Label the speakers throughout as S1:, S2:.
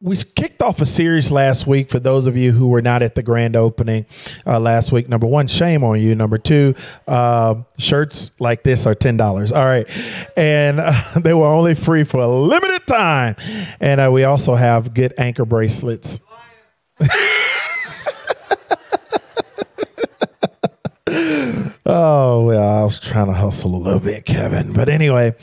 S1: we kicked off a series last week for those of you who were not at the grand opening uh, last week. Number one, shame on you. Number two, uh, shirts like this are ten dollars. All right, and uh, they were only free for a limited time. And uh, we also have good anchor bracelets. oh well, I was trying to hustle a little bit, Kevin. But anyway,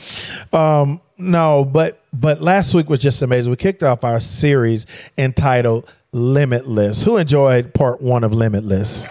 S1: um, no, but but last week was just amazing. We kicked off our series entitled Limitless. Who enjoyed part one of Limitless?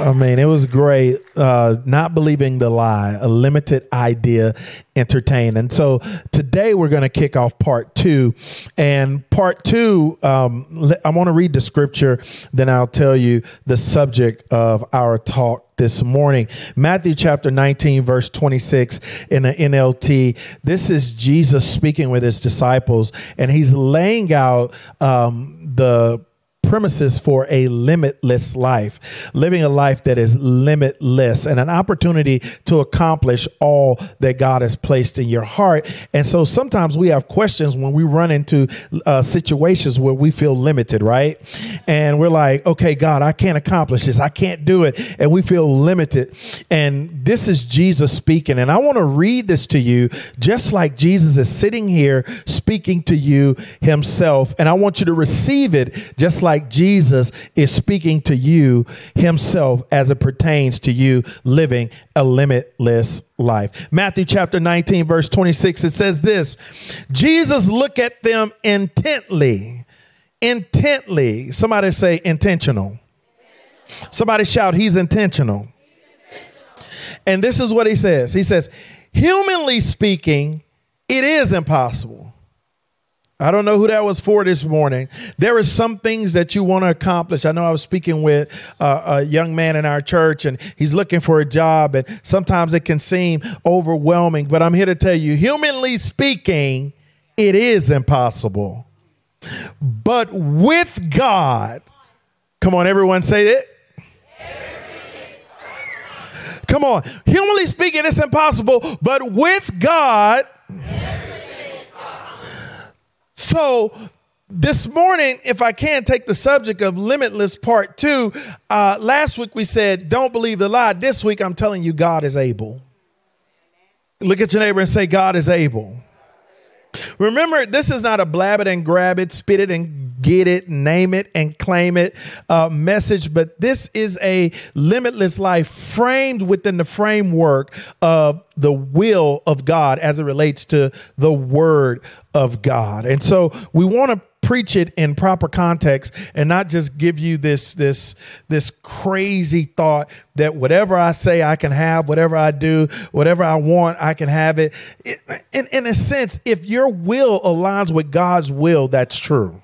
S1: I mean, it was great. Uh, not believing the lie, a limited idea entertained. And so today we're going to kick off part two. And part two, um, I want to read the scripture, then I'll tell you the subject of our talk this morning. Matthew chapter 19, verse 26 in the NLT. This is Jesus speaking with his disciples, and he's laying out um, the premises for a limitless life, living a life that is limitless and an opportunity to accomplish all that God has placed in your heart. And so sometimes we have questions when we run into uh, situations where we feel limited, right? And we're like, okay, God, I can't accomplish this, I can't do it. And we feel limited. And this is Jesus speaking. And I want to read this to you just like Jesus is sitting here speaking to you himself. And I want you to receive it just like like Jesus is speaking to you himself as it pertains to you living a limitless life. Matthew chapter 19, verse 26, it says this Jesus looked at them intently. Intently. Somebody say intentional. Somebody shout, He's intentional. And this is what he says He says, Humanly speaking, it is impossible I don't know who that was for this morning. There are some things that you want to accomplish. I know I was speaking with uh, a young man in our church and he's looking for a job, and sometimes it can seem overwhelming, but I'm here to tell you, humanly speaking, it is impossible. But with God, come on, everyone say it. Come on, humanly speaking, it's impossible, but with God, so this morning, if I can take the subject of limitless part two, uh, last week we said, don't believe the lie. This week I'm telling you, God is able. Look at your neighbor and say, God is able. Remember, this is not a blab it and grab it, spit it and get it, name it and claim it uh, message, but this is a limitless life framed within the framework of the will of God as it relates to the word of God. And so we want to preach it in proper context and not just give you this this this crazy thought that whatever I say I can have, whatever I do, whatever I want, I can have it. In, in a sense, if your will aligns with God's will, that's true.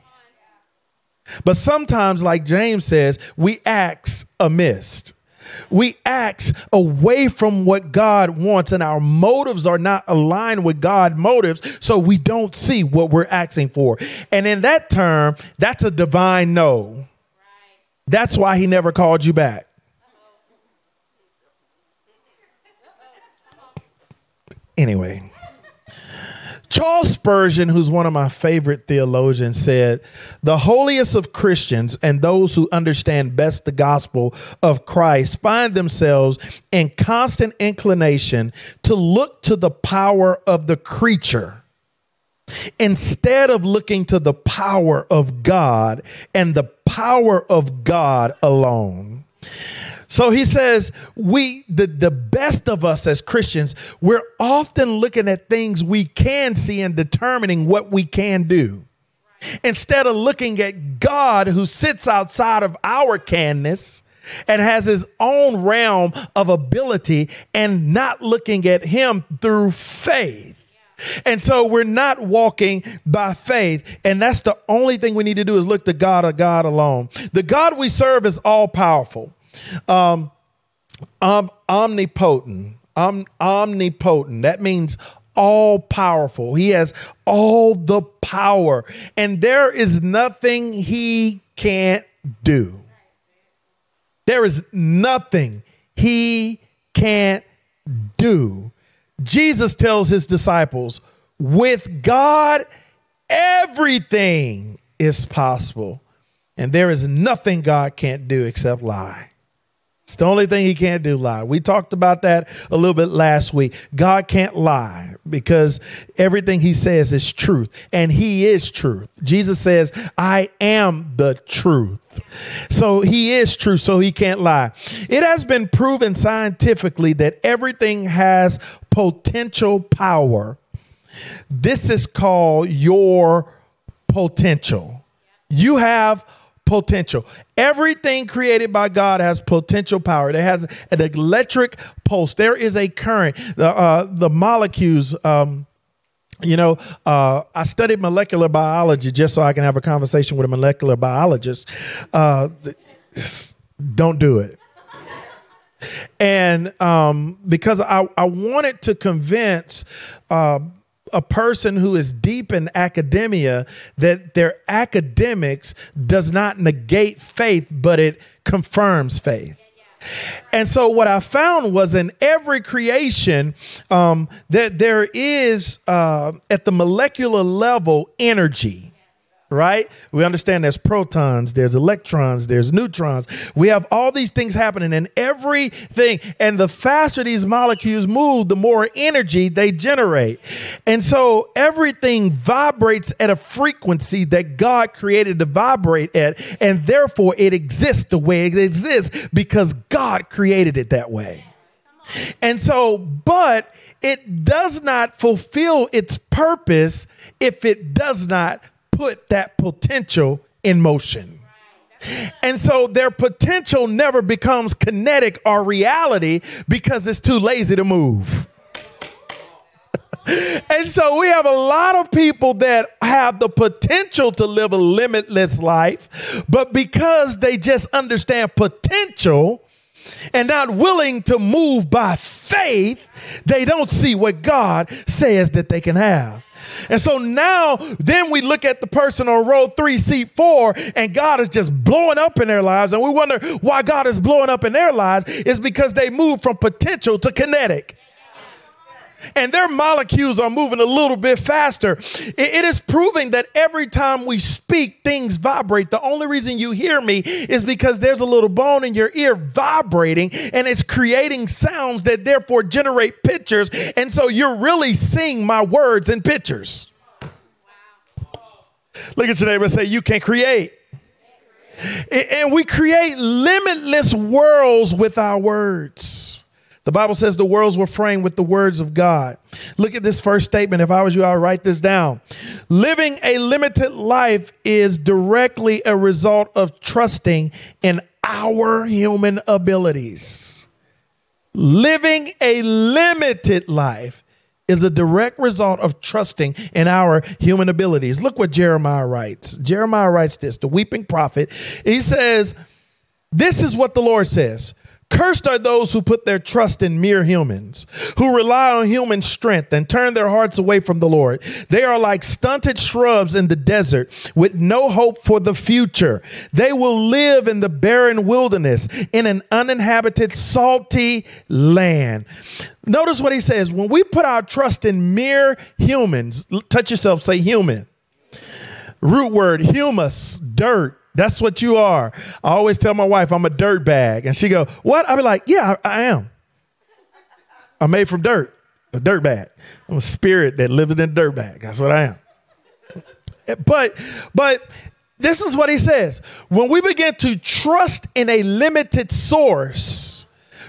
S1: But sometimes, like James says, we act amiss we act away from what God wants, and our motives are not aligned with God motives, so we don't see what we're asking for. And in that term, that's a divine no. That's why he never called you back. Anyway. Charles Spurgeon, who's one of my favorite theologians, said, The holiest of Christians and those who understand best the gospel of Christ find themselves in constant inclination to look to the power of the creature instead of looking to the power of God and the power of God alone. So he says, we, the, the best of us as Christians, we're often looking at things we can see and determining what we can do. Instead of looking at God who sits outside of our canness and has his own realm of ability and not looking at him through faith. And so we're not walking by faith. And that's the only thing we need to do is look to God or God alone. The God we serve is all powerful. Um, um, omnipotent. Um, omnipotent. That means all powerful. He has all the power, and there is nothing he can't do. There is nothing he can't do. Jesus tells his disciples, with God, everything is possible. And there is nothing God can't do except lie. It's the only thing he can't do lie. We talked about that a little bit last week. God can't lie because everything he says is truth, and he is truth. Jesus says, I am the truth. So he is true, so he can't lie. It has been proven scientifically that everything has potential power. This is called your potential. You have potential. Everything created by God has potential power. It has an electric pulse. There is a current. The uh, the molecules. Um, you know, uh, I studied molecular biology just so I can have a conversation with a molecular biologist. Uh, don't do it. And um, because I, I wanted to convince uh, a person who is deep in academia that their academics does not negate faith, but it confirms faith. And so, what I found was in every creation um, that there is uh, at the molecular level energy right? We understand there's protons, there's electrons, there's neutrons. We have all these things happening in everything. And the faster these molecules move, the more energy they generate. And so everything vibrates at a frequency that God created to vibrate at. And therefore, it exists the way it exists because God created it that way. And so, but it does not fulfill its purpose if it does not put that potential in motion. And so their potential never becomes kinetic or reality because it's too lazy to move. and so we have a lot of people that have the potential to live a limitless life, but because they just understand potential and not willing to move by faith, they don't see what God says that they can have. And so now, then we look at the person on row three, seat four, and God is just blowing up in their lives. And we wonder why God is blowing up in their lives is because they move from potential to kinetic and their molecules are moving a little bit faster. it, is proving that every time we speak, things vibrate. The only reason you hear me is because there's a little bone in your ear vibrating and it's creating sounds that therefore generate pictures. And so you're really seeing my words in pictures. Look at your neighbor and say, You can create. And we create limitless worlds with our words. The Bible says the worlds were framed with the words of God. Look at this first statement. If I was you, I would write this down. Living a limited life is directly a result of trusting in our human abilities. Living a limited life is a direct result of trusting in our human abilities. Look what Jeremiah writes. Jeremiah writes this, the weeping prophet. He says, This is what the Lord says Cursed are those who put their trust in mere humans, who rely on human strength and turn their hearts away from the Lord. They are like stunted shrubs in the desert with no hope for the future. They will live in the barren wilderness in an uninhabited, salty land. Notice what he says when we put our trust in mere humans, touch yourself, say human. Root word, humus, dirt that's what you are. I always tell my wife I'm a dirt bag. And she go, what? I be like, yeah, I, I am. I'm made from dirt, a dirt bag. I'm a spirit that lives in a dirt bag. That's what I am. But, but this is what he says. When we begin to trust in a limited source,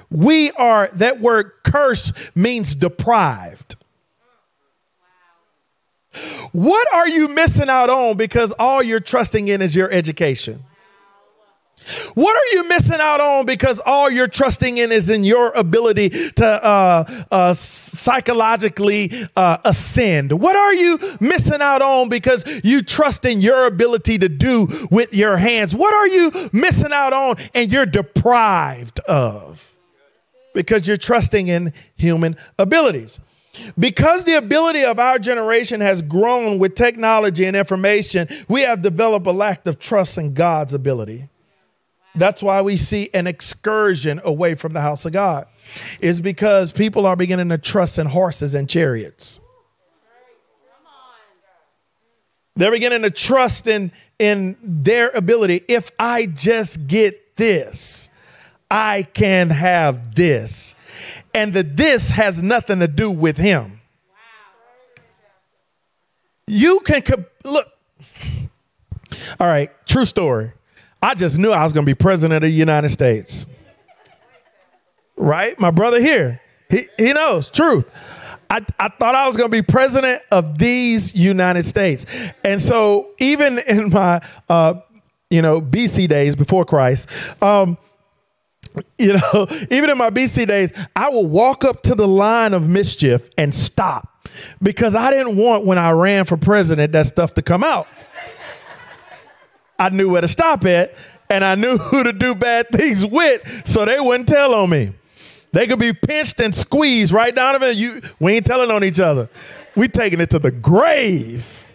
S1: we are, that word curse means deprived. What are you missing out on because all you're trusting in is your education? What are you missing out on because all you're trusting in is in your ability to uh, uh, psychologically uh, ascend? What are you missing out on because you trust in your ability to do with your hands? What are you missing out on and you're deprived of because you're trusting in human abilities? Because the ability of our generation has grown with technology and information, we have developed a lack of trust in God's ability. That's why we see an excursion away from the house of God, is because people are beginning to trust in horses and chariots. They're beginning to trust in, in their ability. If I just get this, I can have this. And the this has nothing to do with him. You can look. All right, true story. I just knew I was going to be president of the United States. Right? My brother here, he, he knows, truth. I, I thought I was going to be president of these United States. And so, even in my, uh, you know, BC days before Christ, um, you know, even in my BC days, I would walk up to the line of mischief and stop because I didn't want when I ran for president that stuff to come out. I knew where to stop at and I knew who to do bad things with so they wouldn't tell on me. They could be pinched and squeezed right it. You, we ain't telling on each other. We taking it to the grave,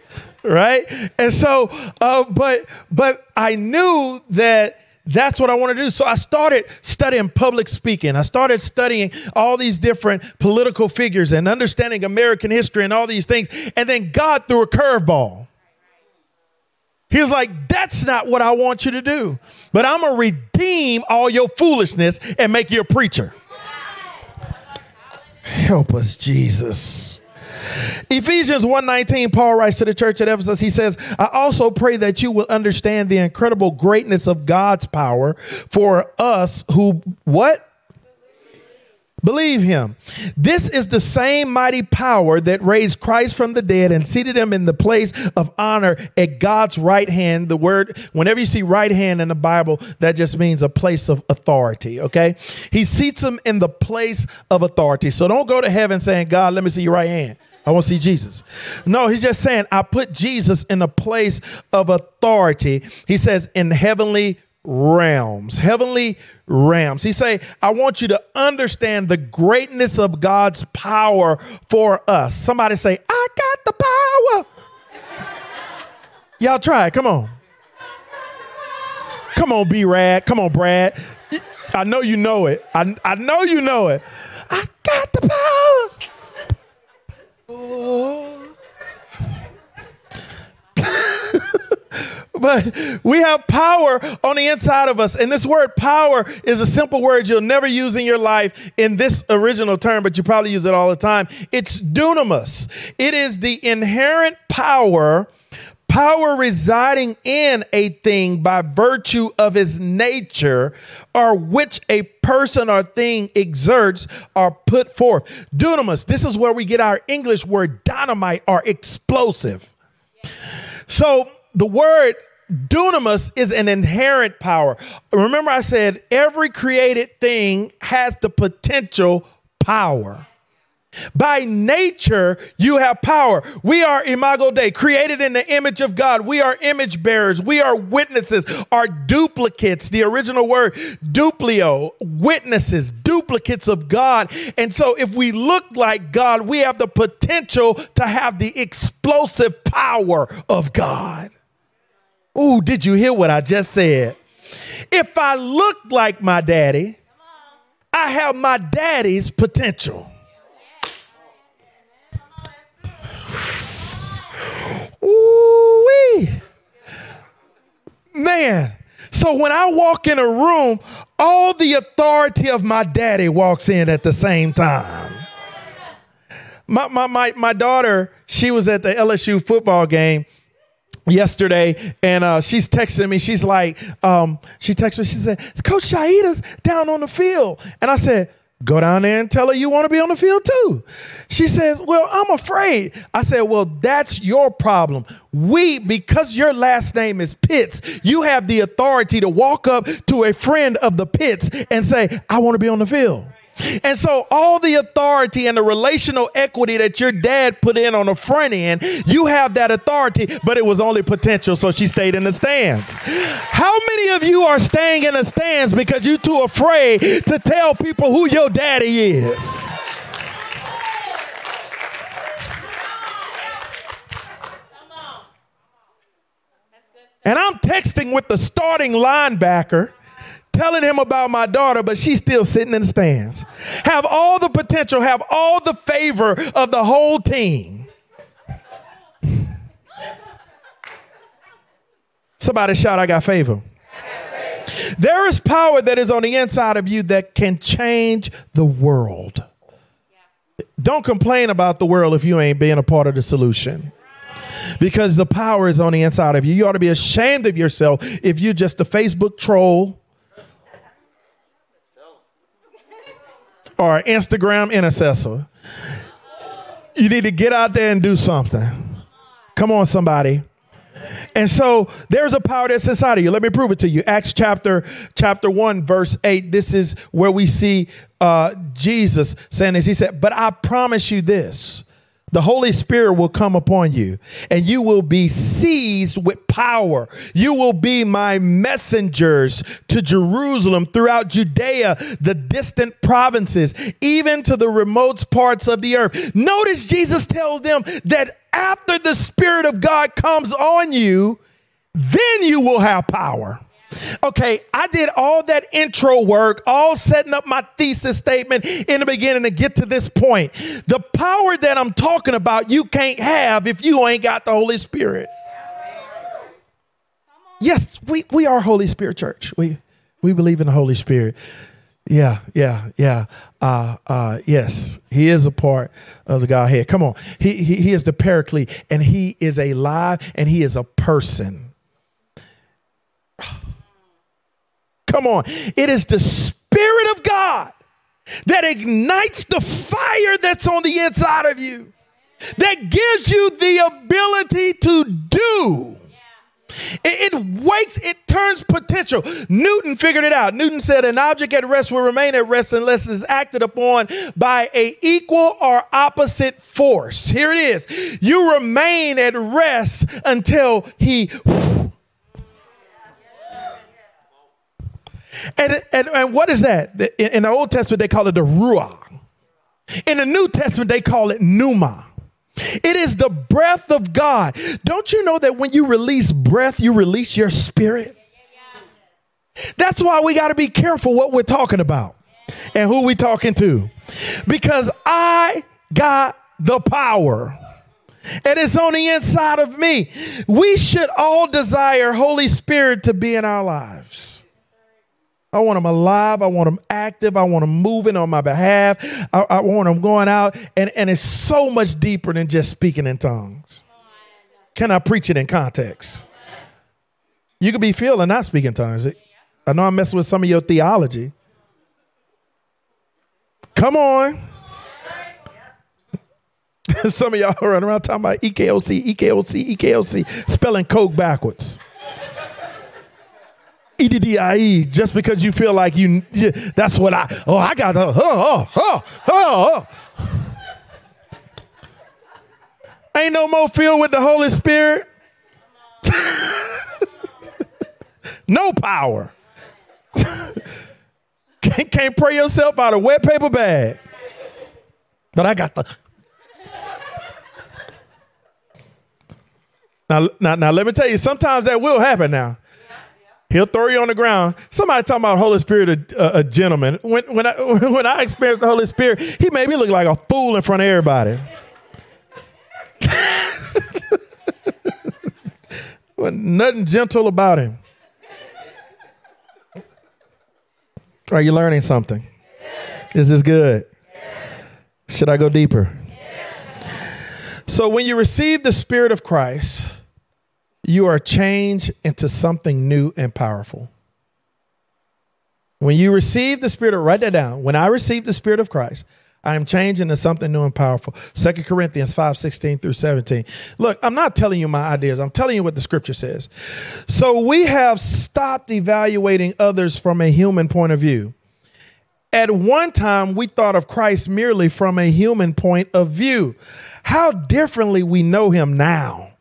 S1: right? And so, uh, but but I knew that that's what I want to do. So I started studying public speaking. I started studying all these different political figures and understanding American history and all these things. And then God threw a curveball. He was like, That's not what I want you to do. But I'm going to redeem all your foolishness and make you a preacher. Help us, Jesus. Ephesians 1:19 Paul writes to the church at Ephesus he says I also pray that you will understand the incredible greatness of God's power for us who what Believe him. This is the same mighty power that raised Christ from the dead and seated him in the place of honor at God's right hand. The word, whenever you see right hand in the Bible, that just means a place of authority, okay? He seats him in the place of authority. So don't go to heaven saying, God, let me see your right hand. I want to see Jesus. No, he's just saying, I put Jesus in a place of authority. He says, in heavenly realms, heavenly realms. He say, I want you to understand the greatness of God's power for us. Somebody say, I got the power. Y'all try it. Come on. Come on, B Rad. Come on, Brad. I know you know it. I, I know you know it. I got the power. But we have power on the inside of us. And this word power is a simple word you'll never use in your life in this original term, but you probably use it all the time. It's dunamis, it is the inherent power. Power residing in a thing by virtue of his nature, or which a person or thing exerts or put forth. Dunamis, this is where we get our English word dynamite or explosive. So the word dunamis is an inherent power. Remember, I said every created thing has the potential power. By nature, you have power. We are imago Dei, created in the image of God. We are image bearers. We are witnesses, are duplicates. The original word, duplio, witnesses, duplicates of God. And so, if we look like God, we have the potential to have the explosive power of God. Ooh, did you hear what I just said? If I look like my daddy, I have my daddy's potential. Wee. Man, so when I walk in a room, all the authority of my daddy walks in at the same time. My, my, my, my daughter, she was at the LSU football game yesterday and uh, she's texting me she's like um, she texted me she said coach shaida's down on the field and i said go down there and tell her you want to be on the field too. She says well i'm afraid. I said well that's your problem. We because your last name is pitts you have the authority to walk up to a friend of the pitts and say i want to be on the field and so, all the authority and the relational equity that your dad put in on the front end, you have that authority, but it was only potential, so she stayed in the stands. How many of you are staying in the stands because you're too afraid to tell people who your daddy is? And I'm texting with the starting linebacker telling him about my daughter, but she's still sitting in the stands. Have all the potential, have all the favor of the whole team. Somebody shout, I got favor. There is power that is on the inside of you that can change the world. Don't complain about the world if you ain't being a part of the solution. Because the power is on the inside of you. You ought to be ashamed of yourself if you're just a Facebook troll or an Instagram intercessor. You need to get out there and do something. Come on, somebody. And so there's a power that's inside of you. Let me prove it to you. Acts chapter chapter 1 verse 8. This is where we see uh, Jesus saying this. He said, "But I promise you this, the Holy Spirit will come upon you, and you will be seized with power. You will be my messengers to Jerusalem, throughout Judea, the distant provinces, even to the remote parts of the earth. Notice Jesus tells them that after the Spirit of God comes on you, then you will have power. Okay, I did all that intro work, all setting up my thesis statement in the beginning to get to this point. The power that I'm talking about, you can't have if you ain't got the Holy Spirit. Yes, we, we are Holy Spirit Church. We we believe in the Holy Spirit. Yeah, yeah, yeah. Uh, uh, yes, he is a part of the Godhead. Come on. He, he, he is the paraclete, and he is alive, and he is a person. Come on. It is the Spirit of God that ignites the fire that's on the inside of you, that gives you the ability to do. It, it, wakes, it turns potential. Newton figured it out. Newton said an object at rest will remain at rest unless it is acted upon by a equal or opposite force. Here it is. You remain at rest until he And, and, and what is that? In the Old Testament, they call it the Ruah. In the New Testament, they call it Pneuma. It is the breath of God. Don't you know that when you release breath, you release your spirit? That's why we got to be careful what we're talking about and who we're talking to. Because I got the power. And it's on the inside of me. We should all desire Holy Spirit to be in our lives. I want them alive. I want them active. I want them moving on my behalf. I, I, want them going out. And, and it's so much deeper than just speaking in tongues. Can I preach it in context? You could be feeling not speaking tongues. I know I'm messing with some of your theology. Come on. some of y'all running around talking about EKOC, EKOC, EKOC, spelling Coke backwards. E-D-D-I-E just because you feel like you, yeah, that's what I, oh, I got the, oh, oh, oh, oh. Ain't no more filled with the Holy Spirit. no power. can't, can't pray yourself out of wet paper bag. But I got the. Now, now, now, let me tell you, sometimes that will happen now. He'll throw you on the ground. Somebody talking about Holy Spirit, a, a gentleman. When, when, I, when I experienced the Holy Spirit, he made me look like a fool in front of everybody. nothing gentle about him. Are you learning something? Is this good? Should I go deeper? So, when you receive the Spirit of Christ, you are changed into something new and powerful. When you receive the Spirit, write that down. When I receive the Spirit of Christ, I am changed into something new and powerful. Second Corinthians 5 16 through 17. Look, I'm not telling you my ideas, I'm telling you what the scripture says. So we have stopped evaluating others from a human point of view. At one time, we thought of Christ merely from a human point of view. How differently we know him now.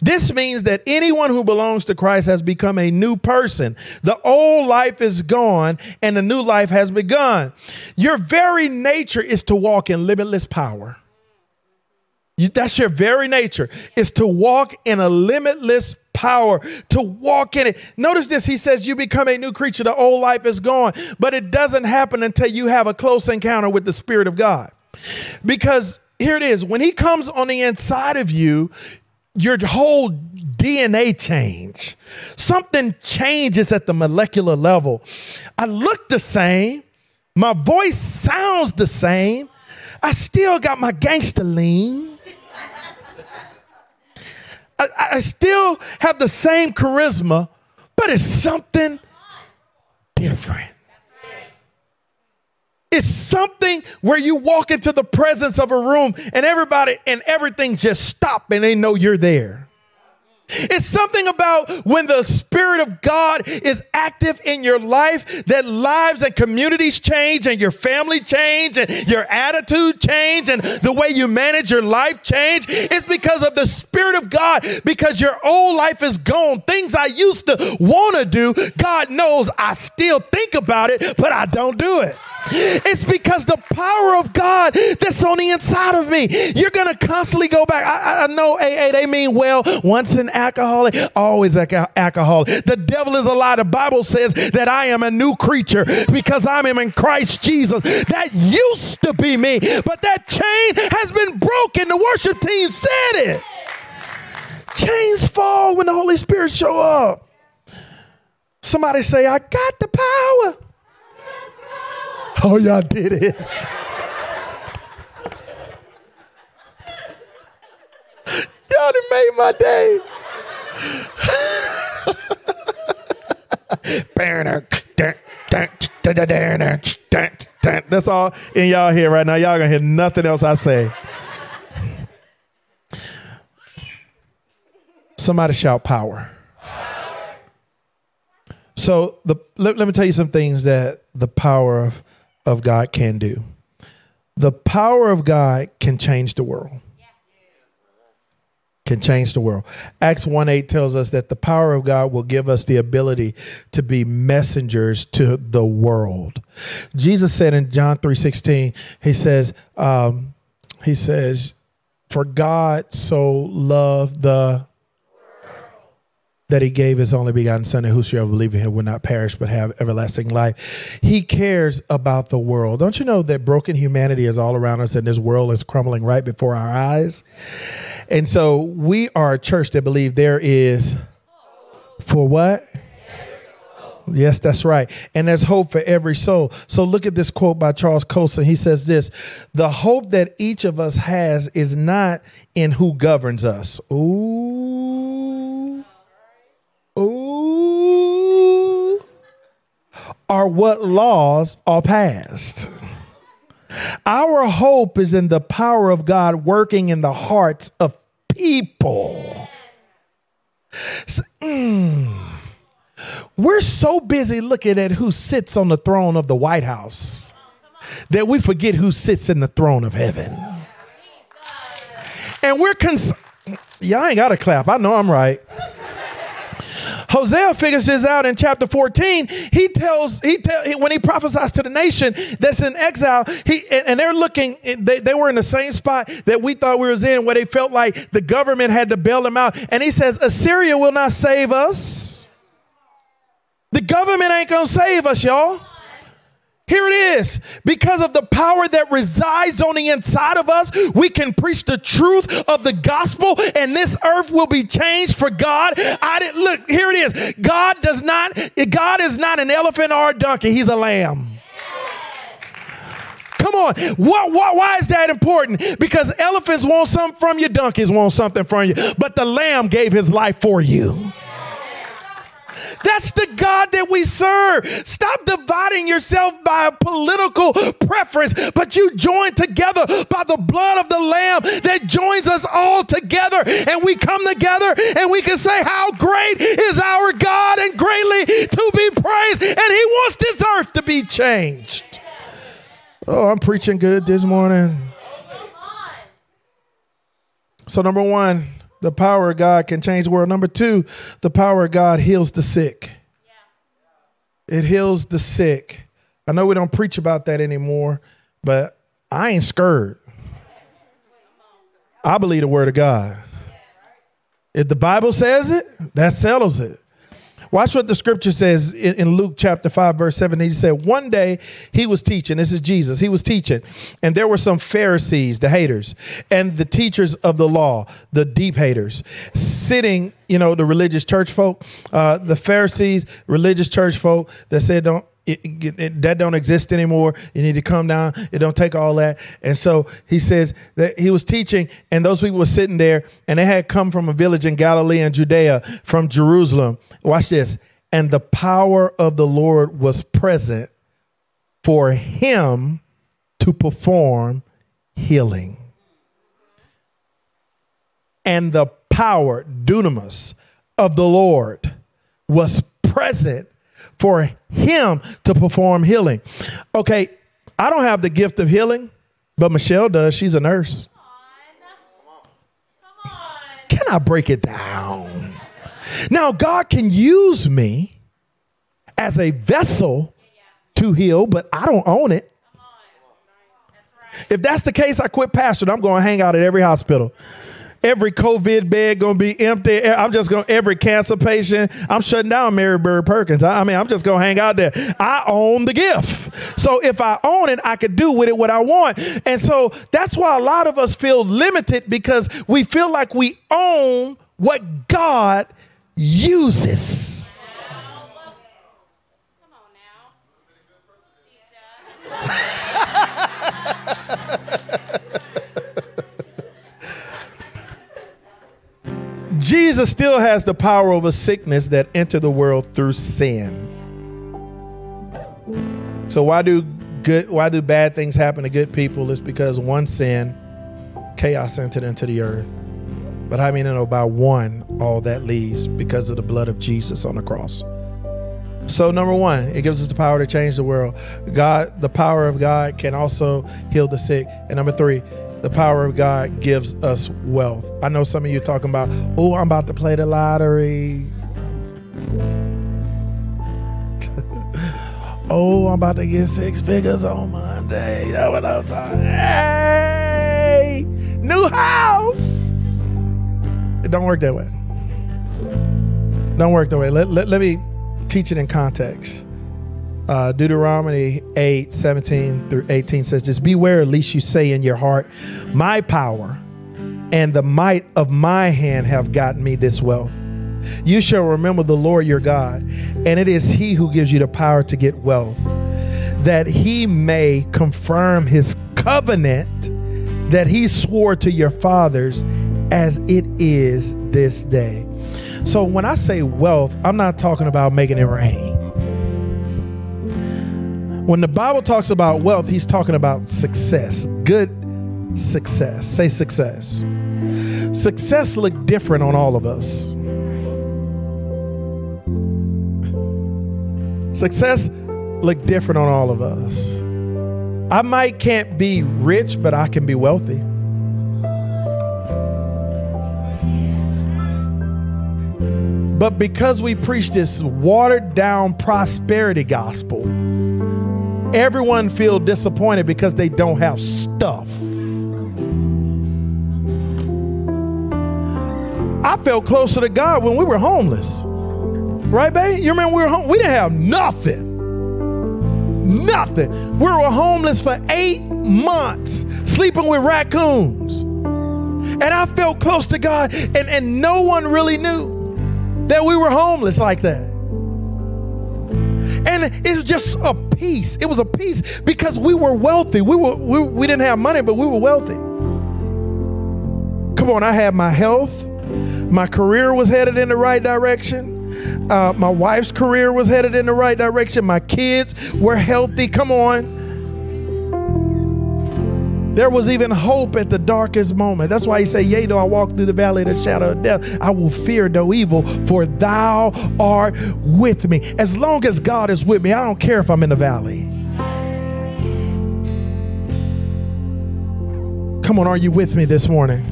S1: This means that anyone who belongs to Christ has become a new person. The old life is gone and the new life has begun. Your very nature is to walk in limitless power. You, that's your very nature is to walk in a limitless power, to walk in it. Notice this. He says, You become a new creature. The old life is gone. But it doesn't happen until you have a close encounter with the Spirit of God. Because here it is when He comes on the inside of you, your whole DNA change. Something changes at the molecular level. I look the same. My voice sounds the same. I still got my gangster lean. I, I still have the same charisma, but it's something different. It's something where you walk into the presence of a room and everybody and everything just stop and they know you're there. It's something about when the Spirit of God is active in your life that lives and communities change and your family change and your attitude change and the way you manage your life change. It's because of the Spirit of God, because your old life is gone. Things I used to want to do, God knows I still think about it, but I don't do it. It's because the power of God that's on the inside of me. You're going to constantly go back. I, I know AA, they mean well. Once an alcoholic, always an alcoholic. The devil is a lie. The Bible says that I am a new creature because I'm in Christ Jesus. That used to be me, but that chain has been broken. The worship team said it. Chains fall when the Holy Spirit show up. Somebody say, I got the power. Oh, y'all did it. y'all done made my day. That's all in y'all here right now. Y'all gonna hear nothing else I say. Somebody shout power. So the let, let me tell you some things that the power of of God can do. The power of God can change the world. Can change the world. Acts 1 8 tells us that the power of God will give us the ability to be messengers to the world. Jesus said in John 3 16, he says, um, he says, For God so loved the that he gave his only begotten son, and whosoever believe in him will not perish but have everlasting life. He cares about the world. Don't you know that broken humanity is all around us and this world is crumbling right before our eyes? And so we are a church that believe there is for what? Yes, that's right. And there's hope for every soul. So look at this quote by Charles Colson. He says this The hope that each of us has is not in who governs us. Ooh. Are what laws are passed. Our hope is in the power of God working in the hearts of people. So, mm, we're so busy looking at who sits on the throne of the White House that we forget who sits in the throne of heaven. And we're cons- y'all ain't got to clap. I know I'm right. Hosea figures this out in chapter 14. He tells, he tell, when he prophesies to the nation that's in exile, he and they're looking, they, they were in the same spot that we thought we was in, where they felt like the government had to bail them out. And he says, Assyria will not save us. The government ain't gonna save us, y'all. Here it is. Because of the power that resides on the inside of us, we can preach the truth of the gospel and this earth will be changed for God. I didn't look, here it is. God does not God is not an elephant or a donkey. He's a lamb. Come on. What, what, why is that important? Because elephants want something from you, donkeys want something from you. But the lamb gave his life for you. That's the God that we serve. Stop dividing yourself by a political preference, but you join together by the blood of the Lamb that joins us all together. And we come together and we can say, How great is our God and greatly to be praised. And He wants this earth to be changed. Oh, I'm preaching good this morning. So, number one, the power of God can change the world. Number two, the power of God heals the sick. Yeah. It heals the sick. I know we don't preach about that anymore, but I ain't scared. I believe the word of God. If the Bible says it, that settles it. Watch what the scripture says in, in Luke chapter 5, verse 7. He said, One day he was teaching. This is Jesus. He was teaching. And there were some Pharisees, the haters, and the teachers of the law, the deep haters, sitting, you know, the religious church folk, uh, the Pharisees, religious church folk that said, Don't it, it, that don't exist anymore. You need to come down. It don't take all that. And so he says that he was teaching, and those people were sitting there, and they had come from a village in Galilee and Judea, from Jerusalem. Watch this. And the power of the Lord was present for him to perform healing. And the power, dunamis, of the Lord was present for him to perform healing. Okay, I don't have the gift of healing, but Michelle does. She's a nurse. Can I break it down? Now, God can use me as a vessel to heal, but I don't own it. If that's the case, I quit pastoring. I'm going to hang out at every hospital. Every COVID bed gonna be empty. I'm just gonna every cancer patient. I'm shutting down Mary Bird Perkins. I, I mean, I'm just gonna hang out there. I own the gift. So if I own it, I can do with it what I want. And so that's why a lot of us feel limited because we feel like we own what God uses. Jesus still has the power over sickness that entered the world through sin. So why do good why do bad things happen to good people? It's because one sin, chaos entered into the earth. But I mean, you know, by one, all that leaves because of the blood of Jesus on the cross. So number one, it gives us the power to change the world. God, the power of God can also heal the sick. And number three, the power of God gives us wealth. I know some of you talking about, oh, I'm about to play the lottery. oh, I'm about to get six figures on Monday. That's what I'm talking. Hey, new house. It don't work that way. Don't work that way. Let, let, let me teach it in context. Uh, Deuteronomy 8, 17 through 18 says this Beware, lest you say in your heart, My power and the might of my hand have gotten me this wealth. You shall remember the Lord your God, and it is He who gives you the power to get wealth, that He may confirm His covenant that He swore to your fathers as it is this day. So when I say wealth, I'm not talking about making it rain. When the Bible talks about wealth, he's talking about success, good success. Say success. Success look different on all of us. Success look different on all of us. I might can't be rich, but I can be wealthy. But because we preach this watered down prosperity gospel, everyone feel disappointed because they don't have stuff. I felt closer to God when we were homeless. Right, babe? You remember we were home? We didn't have nothing. Nothing. We were homeless for eight months, sleeping with raccoons. And I felt close to God, and, and no one really knew that we were homeless like that. And it's just a peace. It was a peace because we were wealthy. We, were, we, we didn't have money, but we were wealthy. Come on, I had my health. My career was headed in the right direction. Uh, my wife's career was headed in the right direction. My kids were healthy. Come on. There was even hope at the darkest moment. That's why he said, Yea, though I walk through the valley of the shadow of death, I will fear no evil, for thou art with me. As long as God is with me, I don't care if I'm in the valley. Come on, are you with me this morning?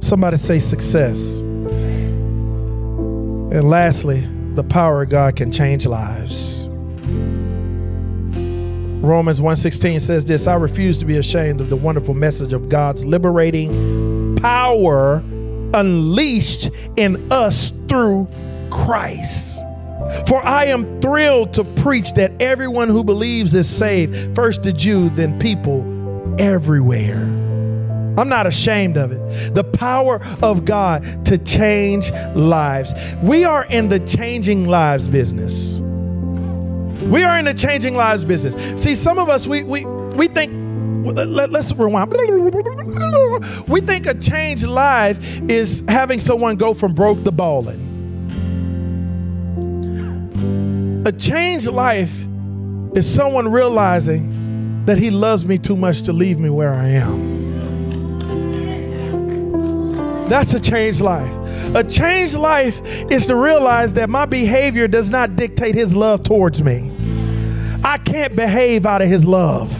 S1: Somebody say success. And lastly, the power of God can change lives. Romans 1:16 says this, I refuse to be ashamed of the wonderful message of God's liberating power unleashed in us through Christ. For I am thrilled to preach that everyone who believes is saved, first the Jew, then people everywhere. I'm not ashamed of it. The power of God to change lives. We are in the changing lives business. We are in the changing lives business. See, some of us, we, we, we think, let, us rewind. We think a changed life is having someone go from broke to balling. A changed life is someone realizing that he loves me too much to leave me where I am. That's a changed life. A changed life is to realize that my behavior does not dictate his love towards me. I can't behave out of his love.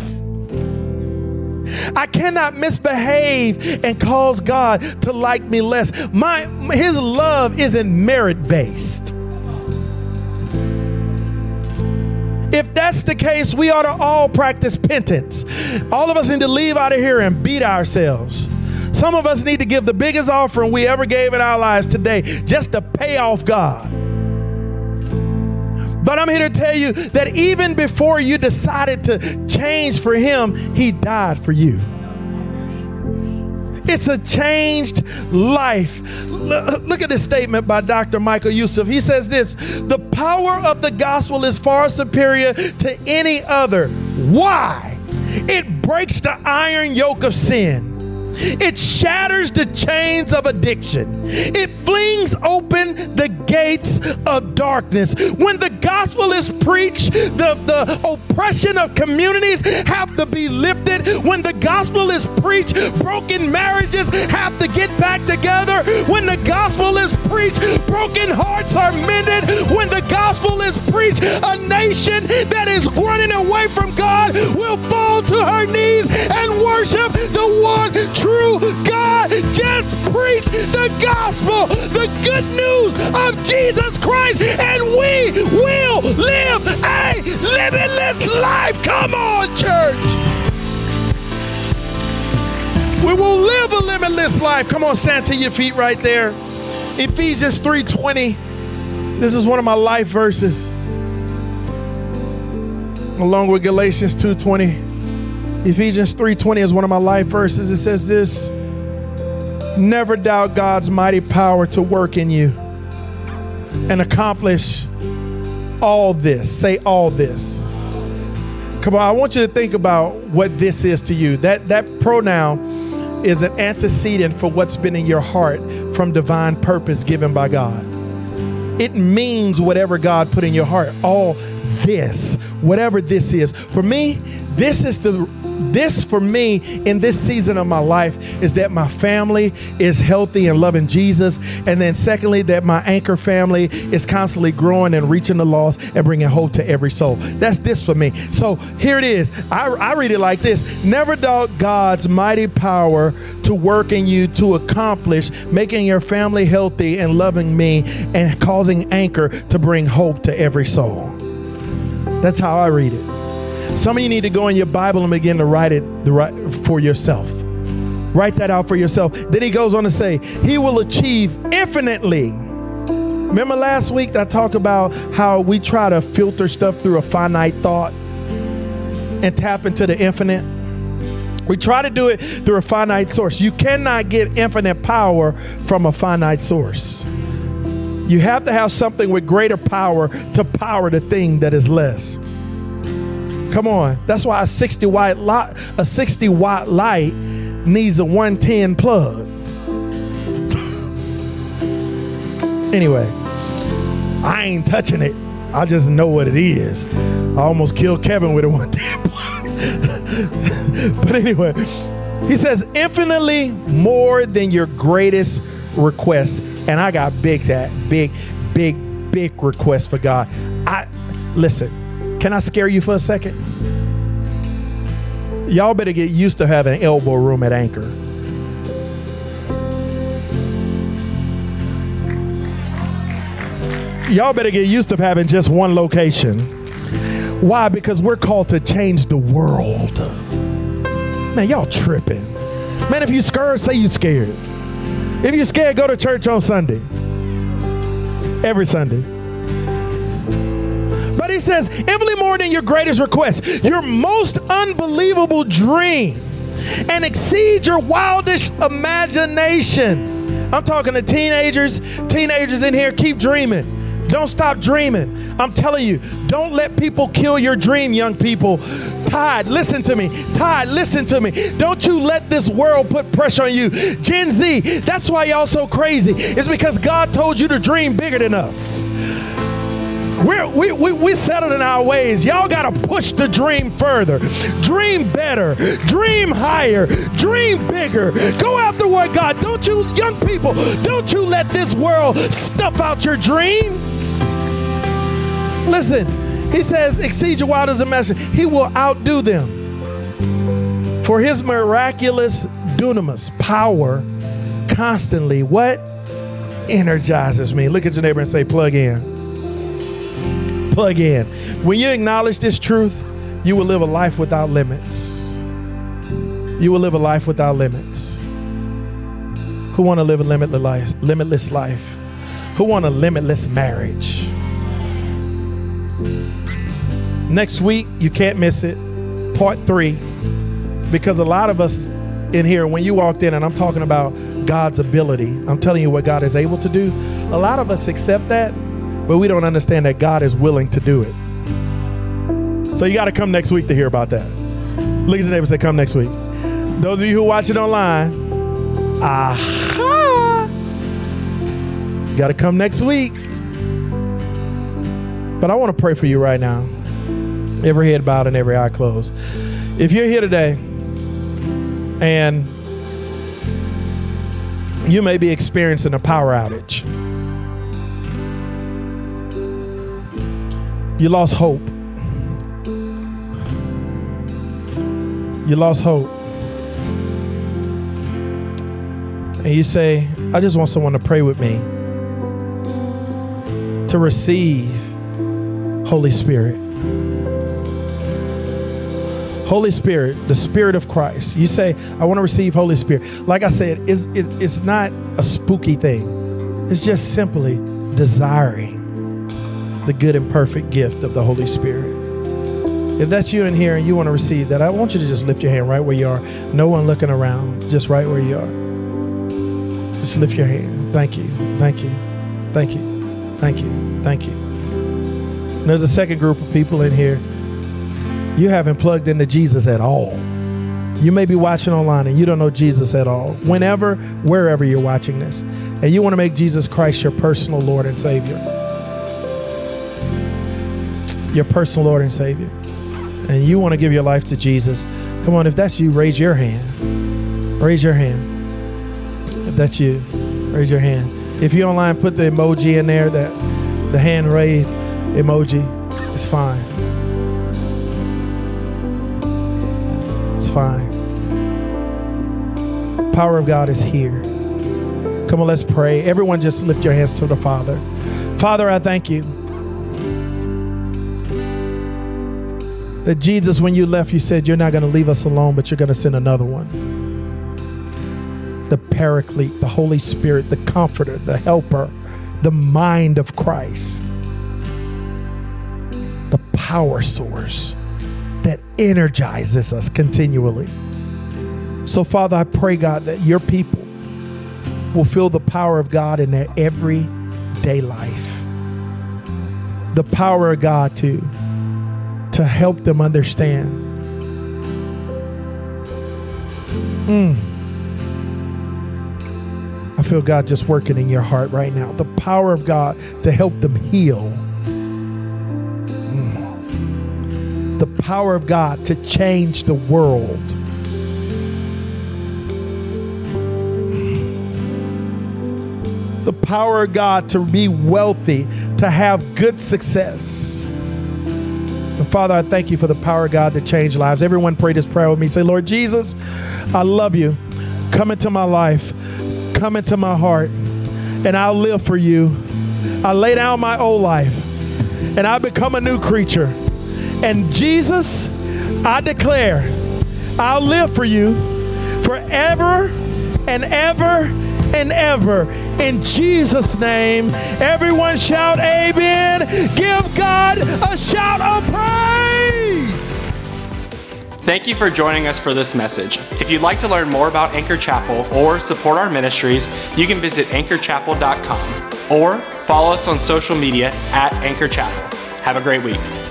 S1: I cannot misbehave and cause God to like me less. My his love isn't merit based. If that's the case, we ought to all practice penance. All of us need to leave out of here and beat ourselves. Some of us need to give the biggest offering we ever gave in our lives today just to pay off God. But I'm here to tell you that even before you decided to change for Him, He died for you. It's a changed life. Look at this statement by Dr. Michael Youssef. He says this The power of the gospel is far superior to any other. Why? It breaks the iron yoke of sin it shatters the chains of addiction. It flings open the gates of darkness. When the gospel is preached, the, the oppression of communities have to be lifted. When the gospel is preached, broken marriages have to get back together. When the gospel is preached, broken hearts are mended. When the gospel is preached, a nation that is running away from God will fall to her knees and worship the one true God just preach the gospel, the good news of Jesus Christ, and we will live a limitless life. Come on, church. We will live a limitless life. Come on, stand to your feet right there. Ephesians 3:20. This is one of my life verses. Along with Galatians 2:20. Ephesians 3:20 is one of my life verses. It says this, never doubt God's mighty power to work in you and accomplish all this. Say all this. Come on, I want you to think about what this is to you. That that pronoun is an antecedent for what's been in your heart from divine purpose given by God. It means whatever God put in your heart. All this, whatever this is. For me, this is the this for me in this season of my life is that my family is healthy and loving Jesus. And then, secondly, that my anchor family is constantly growing and reaching the lost and bringing hope to every soul. That's this for me. So here it is. I, I read it like this Never doubt God's mighty power to work in you to accomplish making your family healthy and loving me and causing anchor to bring hope to every soul. That's how I read it. Some of you need to go in your Bible and begin to write it for yourself. Write that out for yourself. Then he goes on to say, He will achieve infinitely. Remember last week I talked about how we try to filter stuff through a finite thought and tap into the infinite? We try to do it through a finite source. You cannot get infinite power from a finite source. You have to have something with greater power to power the thing that is less. Come on. That's why a 60 watt light, a 60 watt light needs a 110 plug. anyway, I ain't touching it. I just know what it is. I almost killed Kevin with a 110 plug. but anyway, he says infinitely more than your greatest request. And I got big big, big, big requests for God. I listen can I scare you for a second? Y'all better get used to having elbow room at Anchor. Y'all better get used to having just one location. Why? Because we're called to change the world. Man, y'all tripping. Man, if you scared, say you scared. If you're scared, go to church on Sunday. every Sunday. He says, infinitely more than your greatest request, your most unbelievable dream, and exceed your wildest imagination. I'm talking to teenagers, teenagers in here, keep dreaming. Don't stop dreaming. I'm telling you, don't let people kill your dream, young people. Tide, listen to me. Tide, listen to me. Don't you let this world put pressure on you. Gen Z, that's why y'all so crazy. It's because God told you to dream bigger than us. We're, we, we, we settled in our ways. Y'all got to push the dream further. Dream better. Dream higher. Dream bigger. Go after what God. Don't you, young people, don't you let this world stuff out your dream. Listen, he says, exceed your wildest imagination. He will outdo them. For his miraculous dunamis power constantly what? Energizes me. Look at your neighbor and say, plug in. Plug in. When you acknowledge this truth, you will live a life without limits. You will live a life without limits. Who want to live a limitless life? Limitless life. Who want a limitless marriage? Next week, you can't miss it. Part three. Because a lot of us in here, when you walked in, and I'm talking about God's ability, I'm telling you what God is able to do. A lot of us accept that, but we don't understand that God is willing to do it. So you got to come next week to hear about that. Look at your neighbor and say, Come next week. Those of you who watch it online, aha! You got to come next week. But I want to pray for you right now. Every head bowed and every eye closed. If you're here today and you may be experiencing a power outage, you lost hope. You lost hope. And you say, I just want someone to pray with me to receive Holy Spirit. Holy Spirit, the Spirit of Christ. You say, I want to receive Holy Spirit. Like I said, it's, it's, it's not a spooky thing, it's just simply desiring the good and perfect gift of the Holy Spirit. If that's you in here and you want to receive that, I want you to just lift your hand right where you are. No one looking around, just right where you are. Just lift your hand. Thank you. Thank you. Thank you. Thank you. Thank you. And there's a second group of people in here you haven't plugged into Jesus at all. You may be watching online and you don't know Jesus at all. Whenever, wherever you're watching this, and you want to make Jesus Christ your personal Lord and Savior. Your personal Lord and Savior. And you want to give your life to Jesus. Come on, if that's you, raise your hand. Raise your hand. If that's you, raise your hand. If you're online, put the emoji in there, that the hand raised emoji. It's fine. It's fine. Power of God is here. Come on, let's pray. Everyone, just lift your hands to the Father. Father, I thank you that Jesus, when you left, you said you're not going to leave us alone, but you're going to send another one. The Paraclete, the Holy Spirit, the Comforter, the Helper, the mind of Christ, the power source that energizes us continually. So, Father, I pray, God, that your people will feel the power of God in their everyday life. The power of God to, to help them understand. Mm. I feel God just working in your heart right now. The power of God to help them heal the power of God to change the world. The power of God to be wealthy, to have good success. Father, I thank you for the power of God to change lives. Everyone pray this prayer with me. Say, Lord Jesus, I love you. Come into my life, come into my heart, and I'll live for you. I lay down my old life and I become a new creature. And Jesus, I declare, I'll live for you forever and ever and ever. In Jesus' name, everyone shout amen. Give God a shout of praise.
S2: Thank you for joining us for this message. If you'd like to learn more about Anchor Chapel or support our ministries, you can visit anchorchapel.com or follow us on social media at Anchor Chapel. Have a great week.